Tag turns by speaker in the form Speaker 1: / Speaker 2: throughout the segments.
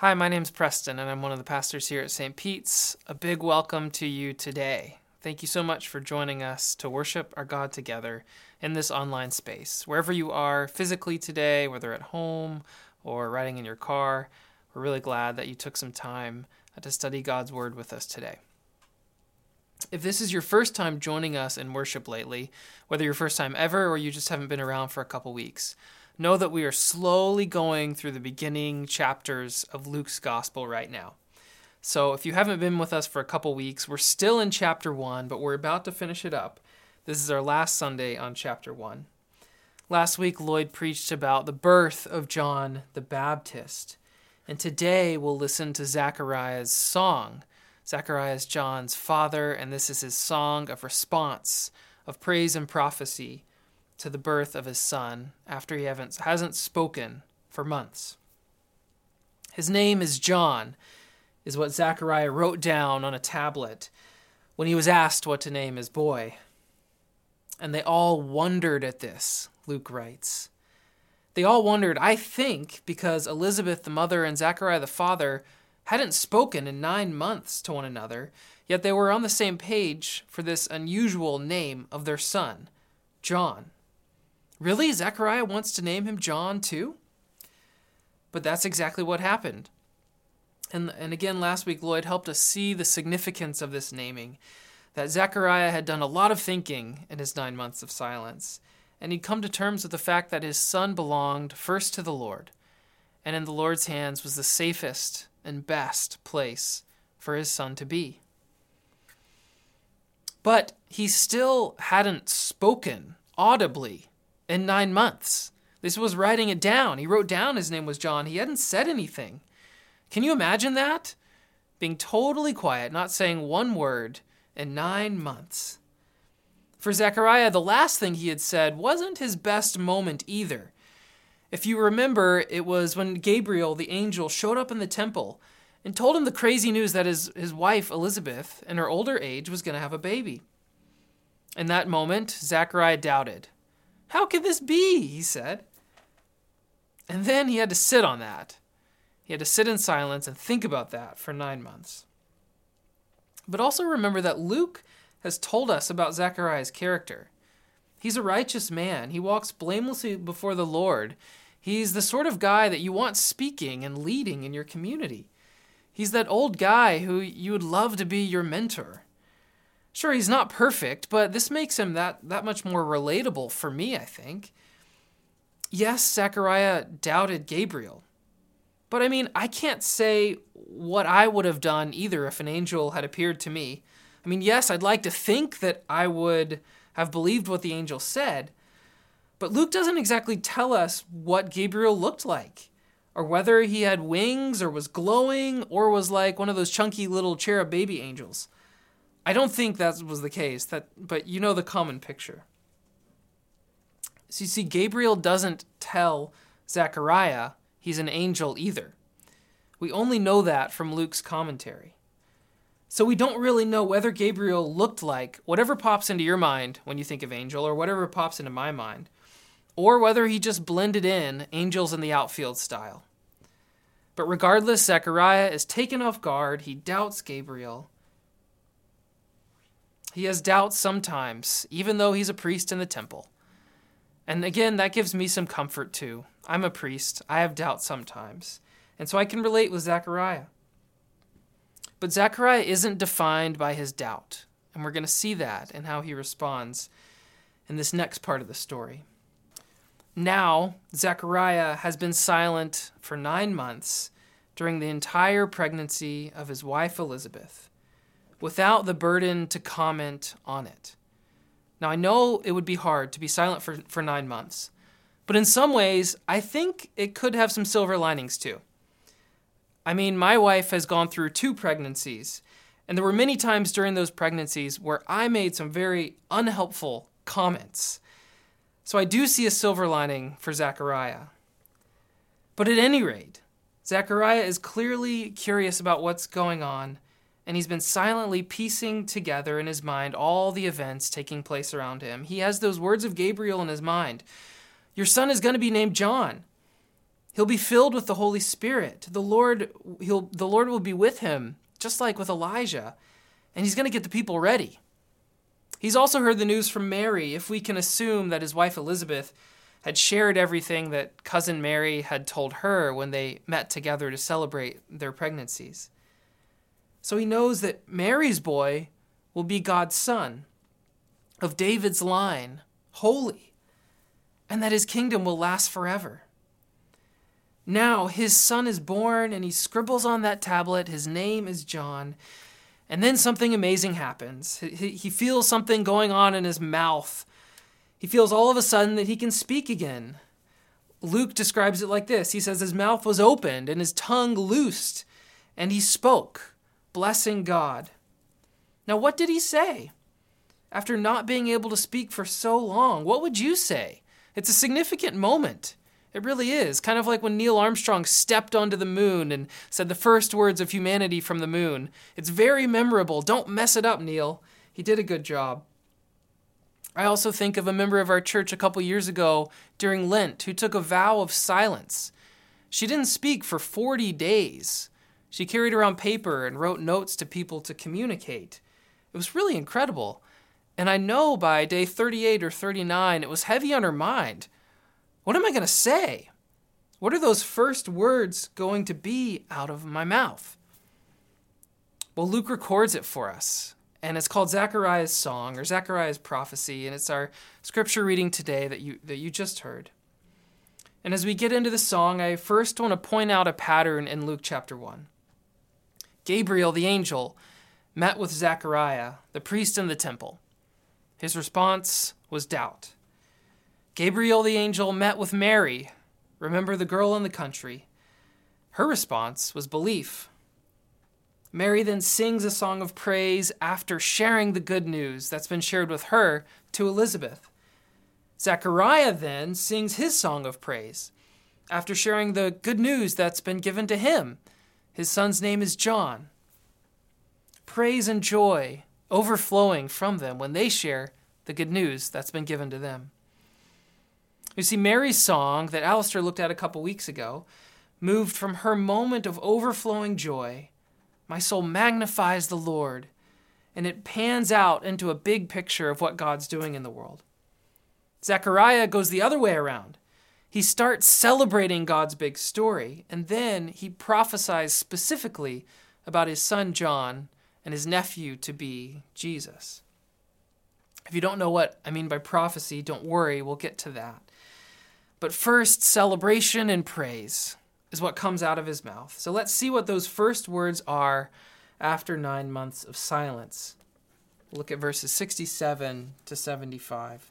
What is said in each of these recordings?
Speaker 1: Hi, my name's Preston, and I'm one of the pastors here at St. Pete's. A big welcome to you today. Thank you so much for joining us to worship our God together in this online space. Wherever you are physically today, whether at home or riding in your car, we're really glad that you took some time uh, to study God's Word with us today. If this is your first time joining us in worship lately, whether your first time ever or you just haven't been around for a couple weeks, know that we are slowly going through the beginning chapters of Luke's gospel right now. So if you haven't been with us for a couple weeks, we're still in chapter 1, but we're about to finish it up. This is our last Sunday on chapter 1. Last week, Lloyd preached about the birth of John the Baptist. And today, we'll listen to Zechariah's song. Zechariah is John's father, and this is his song of response, of praise and prophecy to the birth of his son after he hasn't spoken for months. His name is John, is what Zechariah wrote down on a tablet when he was asked what to name his boy. And they all wondered at this, Luke writes. They all wondered, I think, because Elizabeth the mother and Zechariah the father hadn't spoken in nine months to one another, yet they were on the same page for this unusual name of their son, John. Really? Zechariah wants to name him John too? But that's exactly what happened. And, and again, last week, Lloyd helped us see the significance of this naming. That Zechariah had done a lot of thinking in his nine months of silence, and he'd come to terms with the fact that his son belonged first to the Lord, and in the Lord's hands was the safest and best place for his son to be. But he still hadn't spoken audibly in nine months. This was writing it down. He wrote down his name was John. He hadn't said anything. Can you imagine that? Being totally quiet, not saying one word in nine months. For Zechariah, the last thing he had said wasn't his best moment either. If you remember, it was when Gabriel, the angel, showed up in the temple and told him the crazy news that his, his wife, Elizabeth, in her older age, was going to have a baby. In that moment, Zechariah doubted. How could this be? he said. And then he had to sit on that. He had to sit in silence and think about that for nine months. But also remember that Luke has told us about Zechariah's character. He's a righteous man. He walks blamelessly before the Lord. He's the sort of guy that you want speaking and leading in your community. He's that old guy who you would love to be your mentor. Sure, he's not perfect, but this makes him that, that much more relatable for me, I think. Yes, Zechariah doubted Gabriel. But I mean, I can't say what I would have done either if an angel had appeared to me. I mean, yes, I'd like to think that I would have believed what the angel said, but Luke doesn't exactly tell us what Gabriel looked like, or whether he had wings, or was glowing, or was like one of those chunky little cherub baby angels. I don't think that was the case, that, but you know the common picture. So you see, Gabriel doesn't tell Zechariah he's an angel either. We only know that from Luke's commentary. So we don't really know whether Gabriel looked like whatever pops into your mind when you think of angel, or whatever pops into my mind, or whether he just blended in angels in the outfield style. But regardless, Zechariah is taken off guard. He doubts Gabriel. He has doubts sometimes, even though he's a priest in the temple. And again, that gives me some comfort too. I'm a priest, I have doubts sometimes. And so I can relate with Zechariah. But Zechariah isn't defined by his doubt. And we're going to see that and how he responds in this next part of the story. Now, Zechariah has been silent for nine months during the entire pregnancy of his wife Elizabeth without the burden to comment on it. Now, I know it would be hard to be silent for, for nine months, but in some ways, I think it could have some silver linings too. I mean, my wife has gone through two pregnancies, and there were many times during those pregnancies where I made some very unhelpful comments. So I do see a silver lining for Zechariah. But at any rate, Zechariah is clearly curious about what's going on and he's been silently piecing together in his mind all the events taking place around him. He has those words of Gabriel in his mind Your son is going to be named John. He'll be filled with the Holy Spirit. The Lord, he'll, the Lord will be with him, just like with Elijah, and he's going to get the people ready. He's also heard the news from Mary, if we can assume that his wife Elizabeth had shared everything that cousin Mary had told her when they met together to celebrate their pregnancies. So he knows that Mary's boy will be God's son, of David's line, holy, and that his kingdom will last forever. Now his son is born, and he scribbles on that tablet, his name is John. And then something amazing happens. He feels something going on in his mouth. He feels all of a sudden that he can speak again. Luke describes it like this He says, His mouth was opened and his tongue loosed, and he spoke blessing God. Now, what did he say? After not being able to speak for so long, what would you say? It's a significant moment. It really is. Kind of like when Neil Armstrong stepped onto the moon and said the first words of humanity from the moon. It's very memorable. Don't mess it up, Neil. He did a good job. I also think of a member of our church a couple years ago during Lent who took a vow of silence. She didn't speak for 40 days. She carried around paper and wrote notes to people to communicate. It was really incredible. And I know by day 38 or 39, it was heavy on her mind. What am I going to say? What are those first words going to be out of my mouth? Well, Luke records it for us, and it's called Zechariah's Song or Zechariah's Prophecy, and it's our scripture reading today that you, that you just heard. And as we get into the song, I first want to point out a pattern in Luke chapter 1. Gabriel, the angel, met with Zechariah, the priest in the temple. His response was doubt. Gabriel, the angel, met with Mary, remember the girl in the country. Her response was belief. Mary then sings a song of praise after sharing the good news that's been shared with her to Elizabeth. Zechariah then sings his song of praise after sharing the good news that's been given to him his son's name is John. Praise and joy overflowing from them when they share the good news that's been given to them. You see, Mary's song that Alistair looked at a couple weeks ago moved from her moment of overflowing joy. My soul magnifies the Lord, and it pans out into a big picture of what God's doing in the world. Zechariah goes the other way around he starts celebrating God's big story, and then he prophesies specifically about his son John and his nephew to be Jesus. If you don't know what I mean by prophecy, don't worry, we'll get to that. But first, celebration and praise is what comes out of his mouth. So let's see what those first words are after nine months of silence. Look at verses 67 to 75.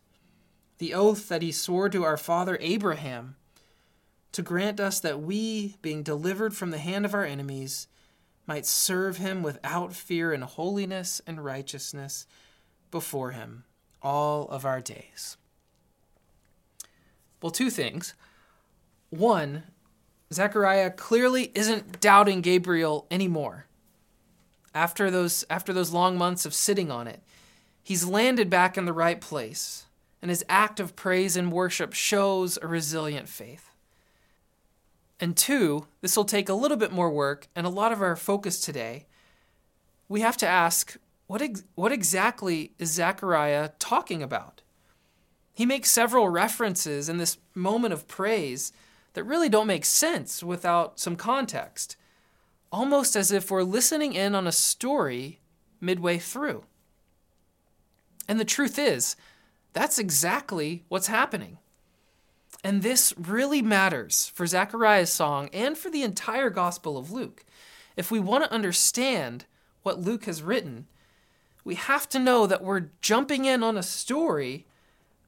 Speaker 1: the oath that he swore to our father Abraham, to grant us that we, being delivered from the hand of our enemies, might serve him without fear in holiness and righteousness before him all of our days. Well, two things. One, Zechariah clearly isn't doubting Gabriel anymore. After those, after those long months of sitting on it, he's landed back in the right place and his act of praise and worship shows a resilient faith. And two, this will take a little bit more work and a lot of our focus today. We have to ask what, ex- what exactly is Zechariah talking about? He makes several references in this moment of praise that really don't make sense without some context, almost as if we're listening in on a story midway through. And the truth is, that's exactly what's happening. And this really matters for Zechariah's song and for the entire Gospel of Luke. If we want to understand what Luke has written, we have to know that we're jumping in on a story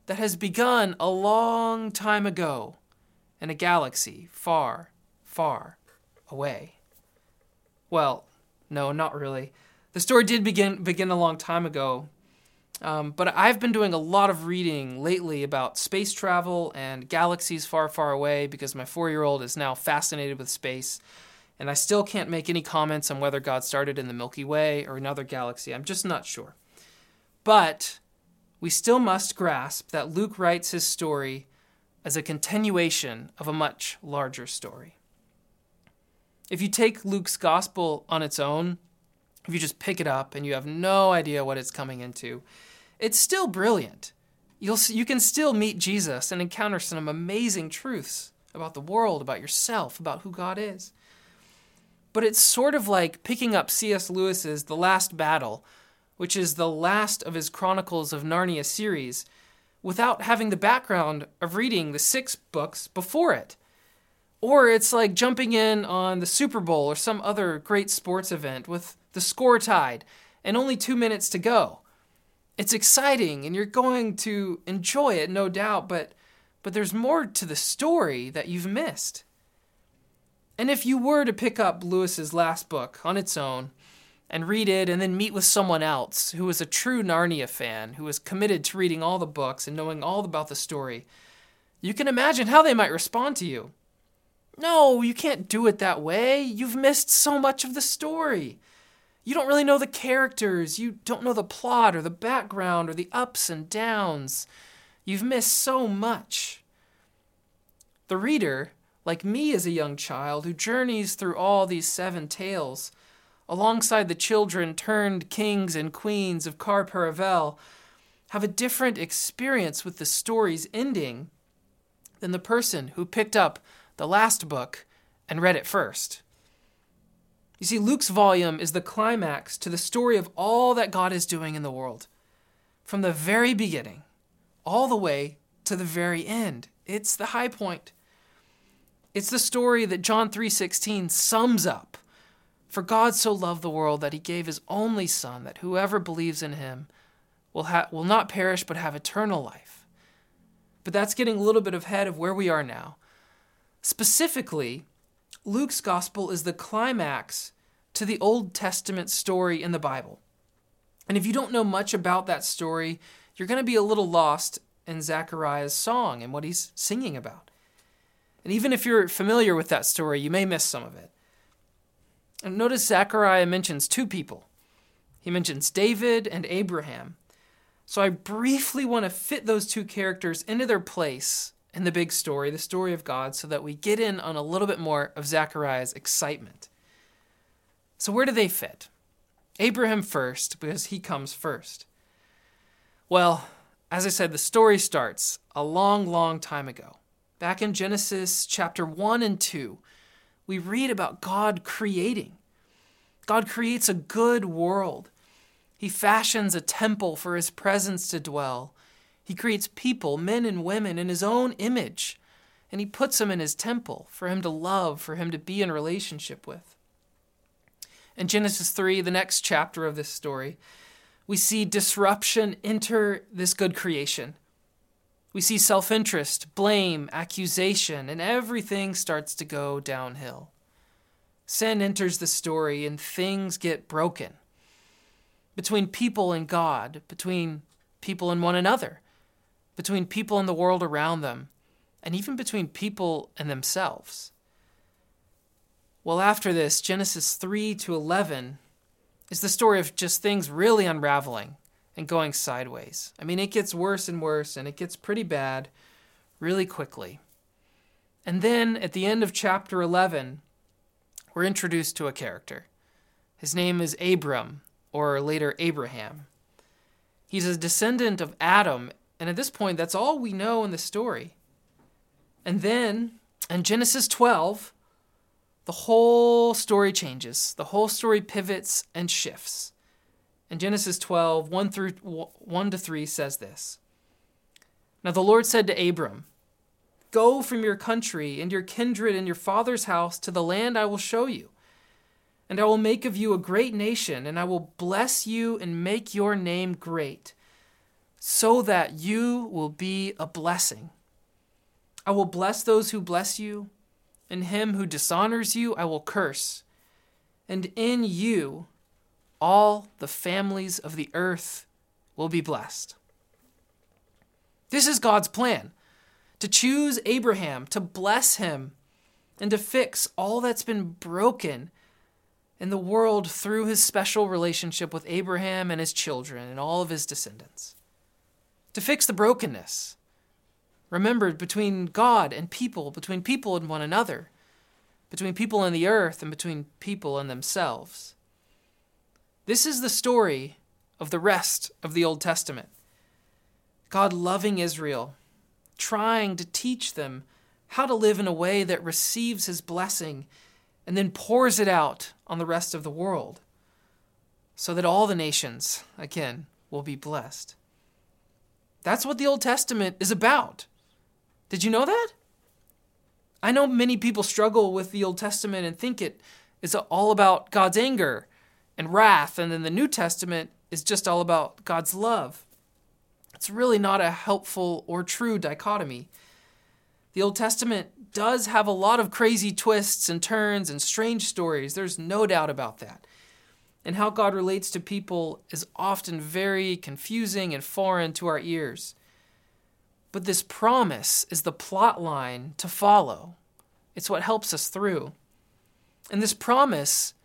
Speaker 1: that has begun a long time ago in a galaxy far, far away. Well, no, not really. The story did begin begin a long time ago, um, but I've been doing a lot of reading lately about space travel and galaxies far, far away because my four year old is now fascinated with space. And I still can't make any comments on whether God started in the Milky Way or another galaxy. I'm just not sure. But we still must grasp that Luke writes his story as a continuation of a much larger story. If you take Luke's gospel on its own, if you just pick it up and you have no idea what it's coming into, it's still brilliant. You'll, you can still meet Jesus and encounter some amazing truths about the world, about yourself, about who God is. But it's sort of like picking up C.S. Lewis's The Last Battle, which is the last of his Chronicles of Narnia series, without having the background of reading the six books before it. Or it's like jumping in on the Super Bowl or some other great sports event with the score tied and only two minutes to go. It's exciting and you're going to enjoy it, no doubt, but, but there's more to the story that you've missed. And if you were to pick up Lewis's last book on its own and read it and then meet with someone else who is a true Narnia fan, who is committed to reading all the books and knowing all about the story, you can imagine how they might respond to you. No, you can't do it that way. You've missed so much of the story. You don't really know the characters. You don't know the plot or the background or the ups and downs. You've missed so much. The reader, like me as a young child who journeys through all these seven tales, alongside the children turned kings and queens of Cair Paravel, have a different experience with the story's ending than the person who picked up the last book and read it first. You see, Luke's volume is the climax to the story of all that God is doing in the world. From the very beginning, all the way to the very end. It's the high point. It's the story that John 3:16 sums up. For God so loved the world that he gave his only son that whoever believes in him will ha- will not perish but have eternal life. But that's getting a little bit ahead of where we are now. Specifically, Luke's gospel is the climax to the Old Testament story in the Bible. And if you don't know much about that story, you're going to be a little lost in Zechariah's song and what he's singing about. And even if you're familiar with that story, you may miss some of it. And notice Zechariah mentions two people. He mentions David and Abraham. So I briefly want to fit those two characters into their place in the big story, the story of God, so that we get in on a little bit more of Zechariah's excitement. So, where do they fit? Abraham first, because he comes first. Well, as I said, the story starts a long, long time ago. Back in Genesis chapter 1 and 2, we read about God creating. God creates a good world. He fashions a temple for his presence to dwell. He creates people, men and women, in his own image, and he puts them in his temple for him to love, for him to be in relationship with. In Genesis 3, the next chapter of this story, we see disruption enter this good creation. We see self interest, blame, accusation, and everything starts to go downhill. Sin enters the story and things get broken between people and God, between people and one another between people and the world around them, and even between people and themselves. Well, after this, Genesis 3 to 11 is the story of just things really unraveling and going sideways. I mean, it gets worse and worse, and it gets pretty bad really quickly. And then at the end of chapter 11, we're introduced to a character. His name is Abram, or later Abraham. He's a descendant of Adam and at this point, that's all we know in the story. And then in Genesis 12, the whole story changes. The whole story pivots and shifts. In Genesis 12, 1 through 1 to 3 says this. Now the Lord said to Abram, Go from your country and your kindred and your father's house to the land I will show you. And I will make of you a great nation, and I will bless you and make your name great so that you will be a blessing. I will bless those who bless you, and him who dishonors you I will curse. And in you all the families of the earth will be blessed. This is God's plan to choose Abraham, to bless him, and to fix all that's been broken in the world through his special relationship with Abraham and his children and all of his descendants. To fix the brokenness, remembered between God and people, between people and one another, between people and the earth, and between people and themselves. This is the story of the rest of the Old Testament. God loving Israel, trying to teach them how to live in a way that receives his blessing and then pours it out on the rest of the world so that all the nations, again, will be blessed. That's what the Old Testament is about. Did you know that? I know many people struggle with the Old Testament and think it is all about God's anger and wrath, and then the New Testament is just all about God's love. It's really not a helpful or true dichotomy. The Old Testament does have a lot of crazy twists and turns and strange stories. There's no doubt about that. And how God relates to people is often very confusing and foreign to our ears. But this promise is the plot line to follow. It's what helps us through. And this promise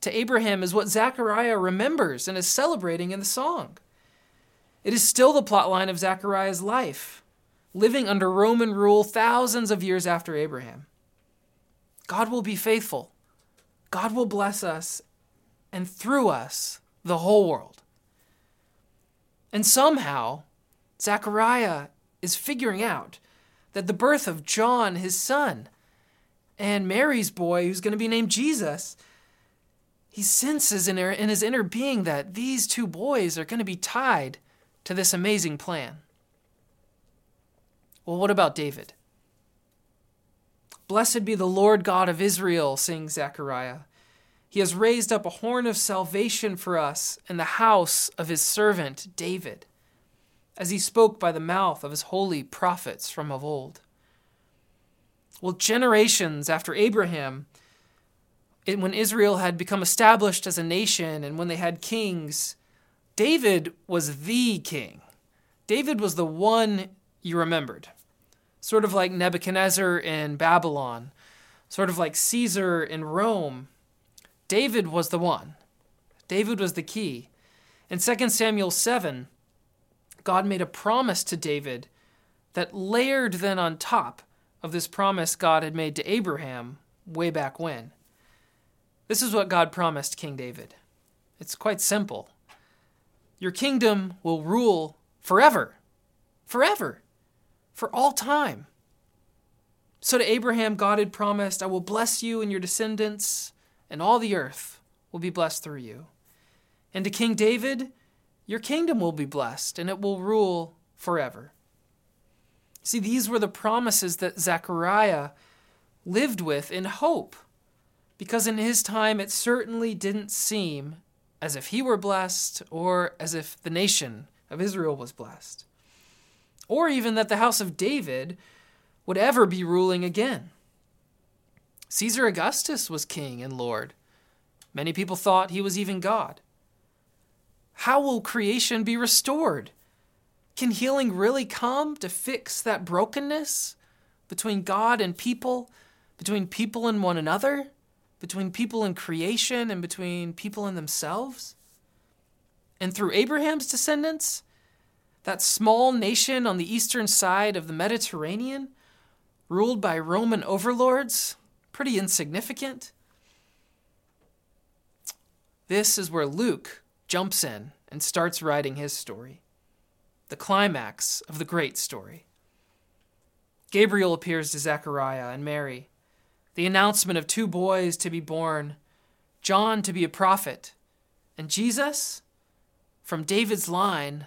Speaker 1: to Abraham is what Zechariah remembers and is celebrating in the song. It is still the plot line of Zechariah's life living under Roman rule thousands of years after Abraham. God will be faithful. God will bless us and through us the whole world. And somehow, Zechariah is figuring out that the birth of John, his son, and Mary's boy, who's going to be named Jesus, he senses in, his inner being that these two boys are going to be tied to this amazing plan. Well, what about David? Blessed be the Lord God of Israel, sings Zechariah. He has raised up a horn of salvation for us in the house of his servant David, as he spoke by the mouth of his holy prophets from of old. Well, generations after Abraham, when Israel had become established as a nation and when they had kings, David was the king. David was the one you remembered. Sort of like Nebuchadnezzar in Babylon, sort of like Caesar in Rome. David was the one. David was the key. In 2 Samuel 7, God made a promise to David that layered then on top of this promise God had made to Abraham way back when. This is what God promised King David. It's quite simple. Your kingdom will rule forever. Forever for all time. So to Abraham, God had promised, I will bless you and your descendants, and all the earth will be blessed through you. And to King David, your kingdom will be blessed, and it will rule forever. See, these were the promises that Zechariah lived with in hope, because in his time it certainly didn't seem as if he were blessed or as if the nation of Israel was blessed or even that the house of David would ever be ruling again. Caesar Augustus was king and lord. Many people thought he was even God. How will creation be restored? Can healing really come to fix that brokenness between God and people, between people and one another, between people and creation, and between people and themselves? And through Abraham's descendants, that small nation on the eastern side of the Mediterranean, ruled by Roman overlords, pretty insignificant. This is where Luke jumps in and starts writing his story, the climax of the great story. Gabriel appears to Zechariah and Mary, the announcement of two boys to be born, John to be a prophet, and Jesus, from David's line,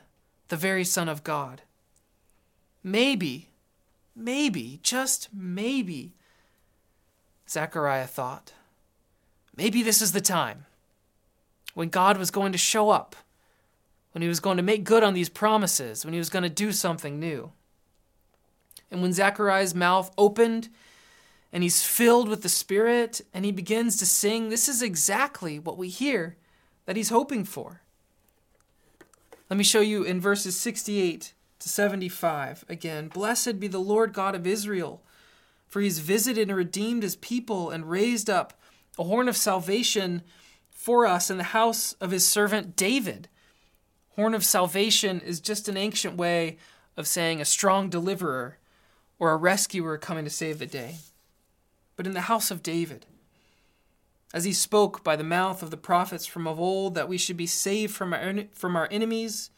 Speaker 1: the very Son of God. Maybe, maybe, just maybe, Zechariah thought, maybe this is the time when God was going to show up, when he was going to make good on these promises, when he was going to do something new. And when Zechariah's mouth opened and he's filled with the Spirit and he begins to sing, this is exactly what we hear that he's hoping for. Let me show you in verses 68 to 75 again. Blessed be the Lord God of Israel, for he's visited and redeemed his people and raised up a horn of salvation for us in the house of his servant David. Horn of salvation is just an ancient way of saying a strong deliverer or a rescuer coming to save the day. But in the house of David, as he spoke by the mouth of the prophets from of old that we should be saved from our, from our enemies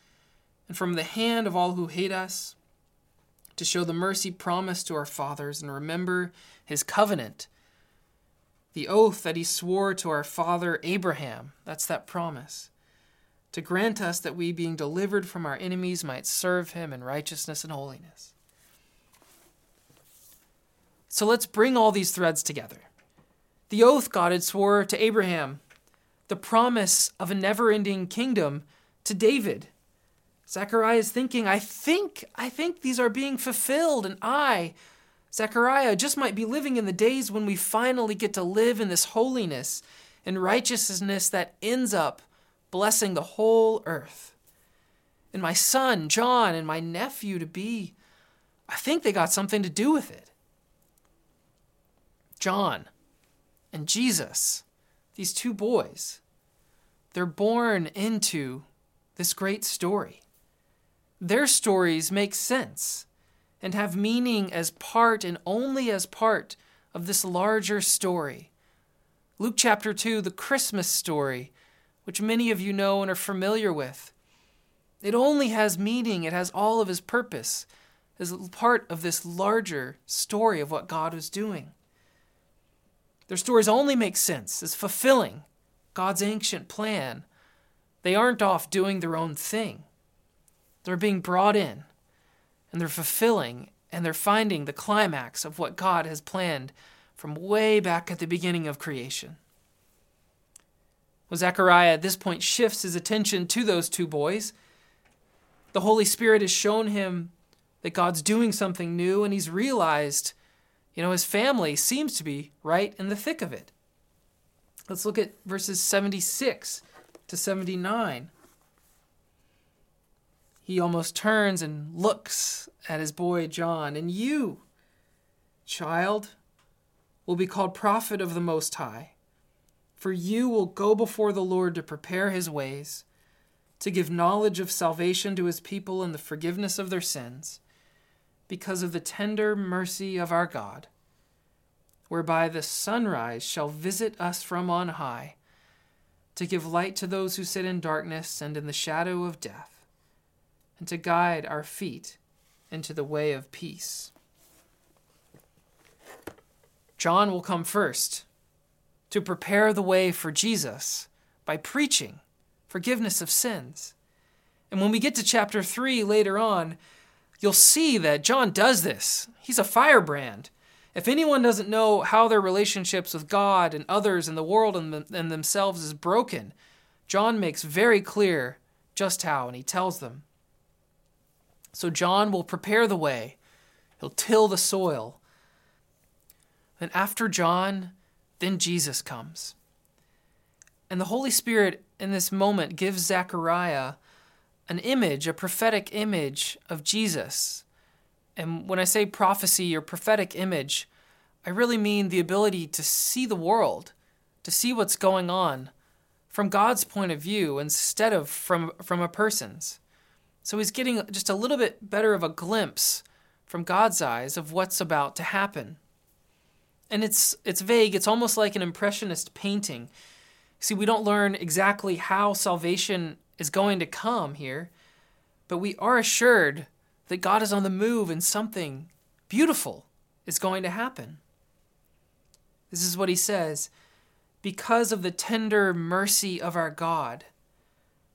Speaker 1: and from the hand of all who hate us, to show the mercy promised to our fathers and remember his covenant, the oath that he swore to our father Abraham. That's that promise. To grant us that we, being delivered from our enemies, might serve him in righteousness and holiness. So let's bring all these threads together the oath God had swore to Abraham, the promise of a never ending kingdom to David. Zechariah is thinking, I think, I think these are being fulfilled, and I, Zechariah, just might be living in the days when we finally get to live in this holiness and righteousness that ends up blessing the whole earth. And my son, John, and my nephew to be, I think they got something to do with it. John, and Jesus, these two boys, they're born into this great story. Their stories make sense and have meaning as part and only as part of this larger story. Luke chapter 2, the Christmas story, which many of you know and are familiar with. It only has meaning, it has all of his purpose as part of this larger story of what God was doing. Their stories only make sense as fulfilling God's ancient plan. They aren't off doing their own thing. They're being brought in and they're fulfilling and they're finding the climax of what God has planned from way back at the beginning of creation. Well, Zechariah at this point shifts his attention to those two boys. The Holy Spirit has shown him that God's doing something new, and he's realized you know, his family seems to be right in the thick of it. Let's look at verses 76 to 79. He almost turns and looks at his boy John. And you, child, will be called prophet of the Most High, for you will go before the Lord to prepare his ways, to give knowledge of salvation to his people and the forgiveness of their sins because of the tender mercy of our God, whereby the sunrise shall visit us from on high, to give light to those who sit in darkness and in the shadow of death, and to guide our feet into the way of peace. John will come first to prepare the way for Jesus by preaching forgiveness of sins. And when we get to chapter 3 later on, you'll see that John does this. He's a firebrand. If anyone doesn't know how their relationships with God and others and the world and, and themselves is broken, John makes very clear just how, and he tells them. So John will prepare the way, he'll till the soil. Then after John, then Jesus comes. And the Holy Spirit in this moment gives Zechariah an image, a prophetic image of Jesus. And when I say prophecy or prophetic image, I really mean the ability to see the world, to see what's going on from God's point of view instead of from, from a person's. So he's getting just a little bit better of a glimpse from God's eyes of what's about to happen. And it's it's vague, it's almost like an impressionist painting. See, we don't learn exactly how salvation is going to come here, but we are assured that God is on the move and something beautiful is going to happen. This is what he says because of the tender mercy of our God,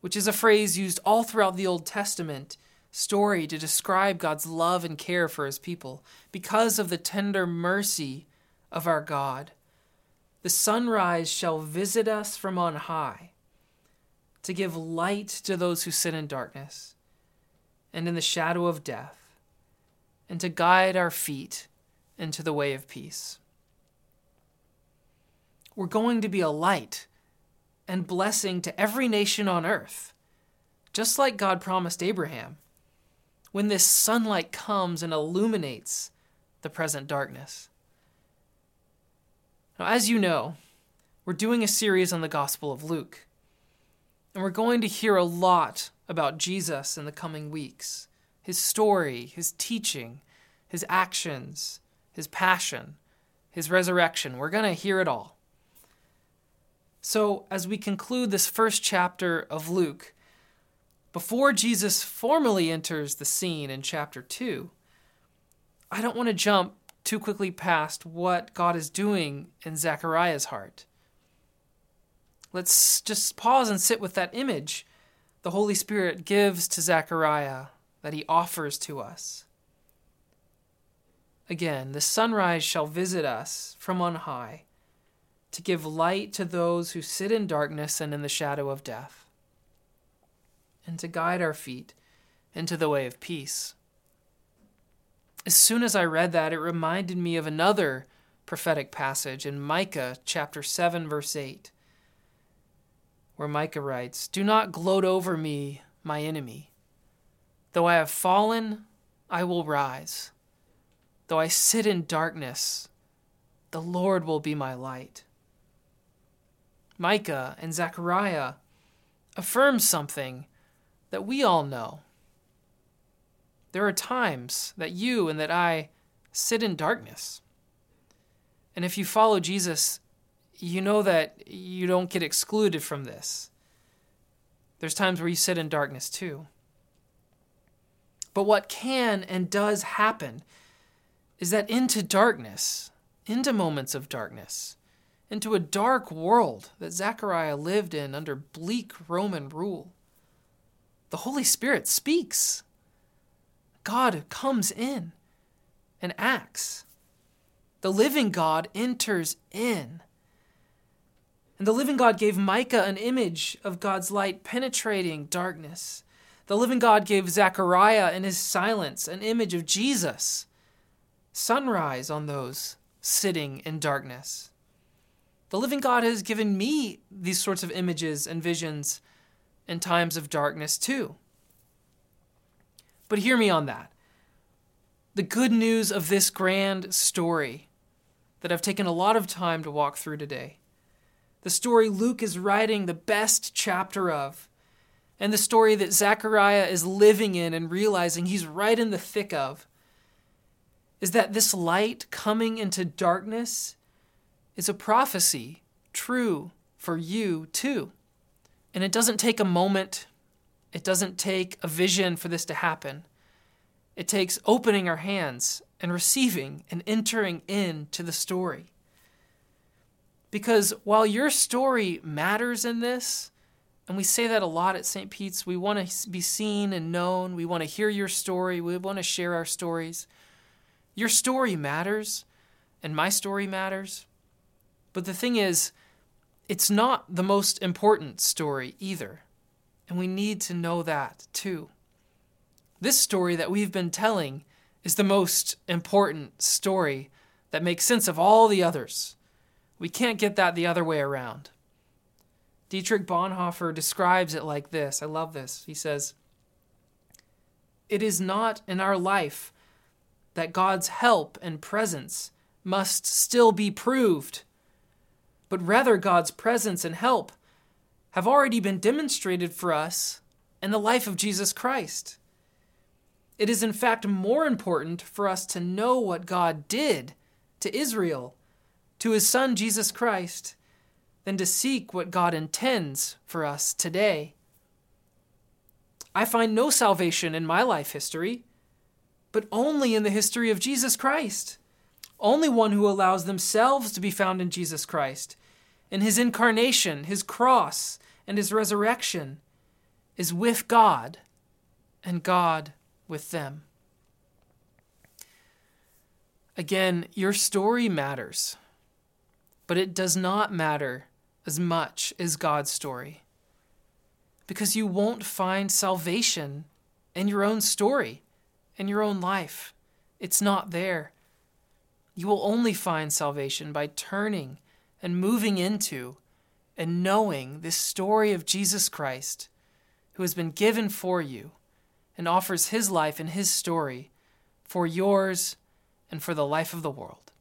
Speaker 1: which is a phrase used all throughout the Old Testament story to describe God's love and care for his people. Because of the tender mercy of our God, the sunrise shall visit us from on high to give light to those who sit in darkness and in the shadow of death, and to guide our feet into the way of peace. We're going to be a light and blessing to every nation on earth, just like God promised Abraham, when this sunlight comes and illuminates the present darkness. Now, as you know, we're doing a series on the Gospel of Luke, and we're going to hear a lot about Jesus in the coming weeks his story, his teaching, his actions, his passion, his resurrection. We're going to hear it all. So, as we conclude this first chapter of Luke, before Jesus formally enters the scene in chapter 2, I don't want to jump too quickly past what God is doing in Zechariah's heart. Let's just pause and sit with that image the Holy Spirit gives to Zechariah that he offers to us. Again, the sunrise shall visit us from on high to give light to those who sit in darkness and in the shadow of death, and to guide our feet into the way of peace. As soon as I read that, it reminded me of another prophetic passage in Micah chapter 7 verse 8 where Micah writes, "Do not gloat over me, my enemy. Though I have fallen, I will rise. Though I sit in darkness, the Lord will be my light." Micah and Zechariah affirm something that we all know. There are times that you and that I sit in darkness. And if you follow Jesus, you know that you don't get excluded from this. There's times where you sit in darkness too. But what can and does happen is that into darkness, into moments of darkness, into a dark world that Zechariah lived in under bleak Roman rule. The Holy Spirit speaks. God comes in and acts. The living God enters in. And the living God gave Micah an image of God's light penetrating darkness. The living God gave Zechariah in his silence an image of Jesus, sunrise on those sitting in darkness. The living God has given me these sorts of images and visions in times of darkness too. But hear me on that. The good news of this grand story that I've taken a lot of time to walk through today, the story Luke is writing the best chapter of, and the story that Zechariah is living in and realizing he's right in the thick of, is that this light coming into darkness is a prophecy true for you too. And it doesn't take a moment, it doesn't take a vision for this to happen. It takes opening our hands and receiving and entering into the story. Because while your story matters in this, and we say that a lot at St. Pete's, we want to be seen and known. We want to hear your story. We want to share our stories. Your story matters, and my story matters. But the thing is, it's not the most important story either. And we need to know that too. This story that we've been telling is the most important story that makes sense of all the others. We can't get that the other way around. Dietrich Bonhoeffer describes it like this. I love this. He says, It is not in our life that God's help and presence must still be proved but rather God's presence and help have already been demonstrated for us in the life of Jesus Christ. It is, in fact, more important for us to know what God did to Israel, to his Son Jesus Christ, than to seek what God intends for us today. I find no salvation in my life history, but only in the history of Jesus Christ. Only one who allows themselves to be found in Jesus Christ in his incarnation, his cross, and his resurrection is with God and God with them. Again, your story matters, but it does not matter as much as God's story. Because you won't find salvation in your own story, in your own life. It's not there. You will only find salvation by turning and moving into and knowing this story of Jesus Christ, who has been given for you and offers his life and his story for yours and for the life of the world.